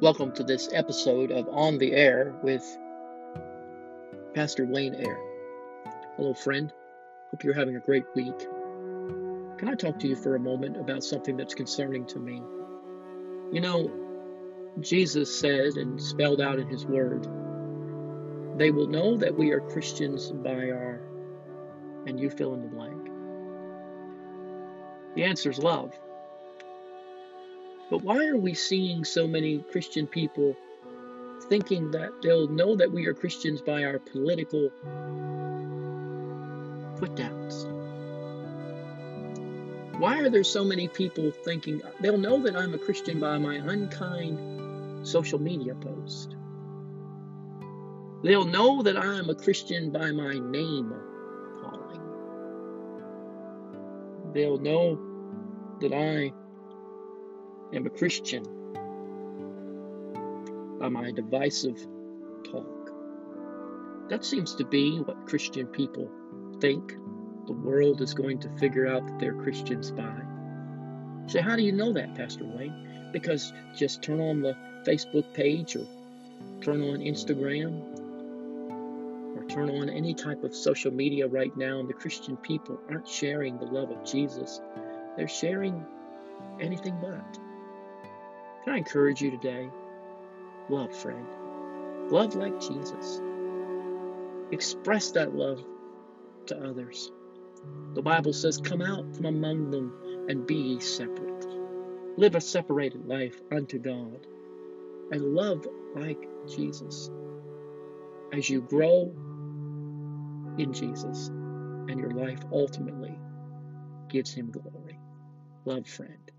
Welcome to this episode of On the Ayer with Pastor Wayne Ayer. Hello, friend. Hope you're having a great week. Can I talk to you for a moment about something that's concerning to me? You know, Jesus said and spelled out in His Word, they will know that we are Christians by our, and you fill in the blank. The answer is love. But why are we seeing so many Christian people thinking that they'll know that we are Christians by our political put downs? Why are there so many people thinking they'll know that I'm a Christian by my unkind social media post? They'll know that I am a Christian by my name calling. They'll know that I am a Christian by my divisive talk. That seems to be what Christian people think the world is going to figure out that they're Christians by. So, how do you know that, Pastor Wayne? Because just turn on the Facebook page or turn on Instagram or turn on any type of social media right now, and the Christian people aren't sharing the love of Jesus. They're sharing anything but. Can I encourage you today? Love, friend. Love like Jesus. Express that love to others. The Bible says, Come out from among them and be ye separate. Live a separated life unto God and love like Jesus. As you grow in Jesus and your life ultimately gives Him glory. Love, friend.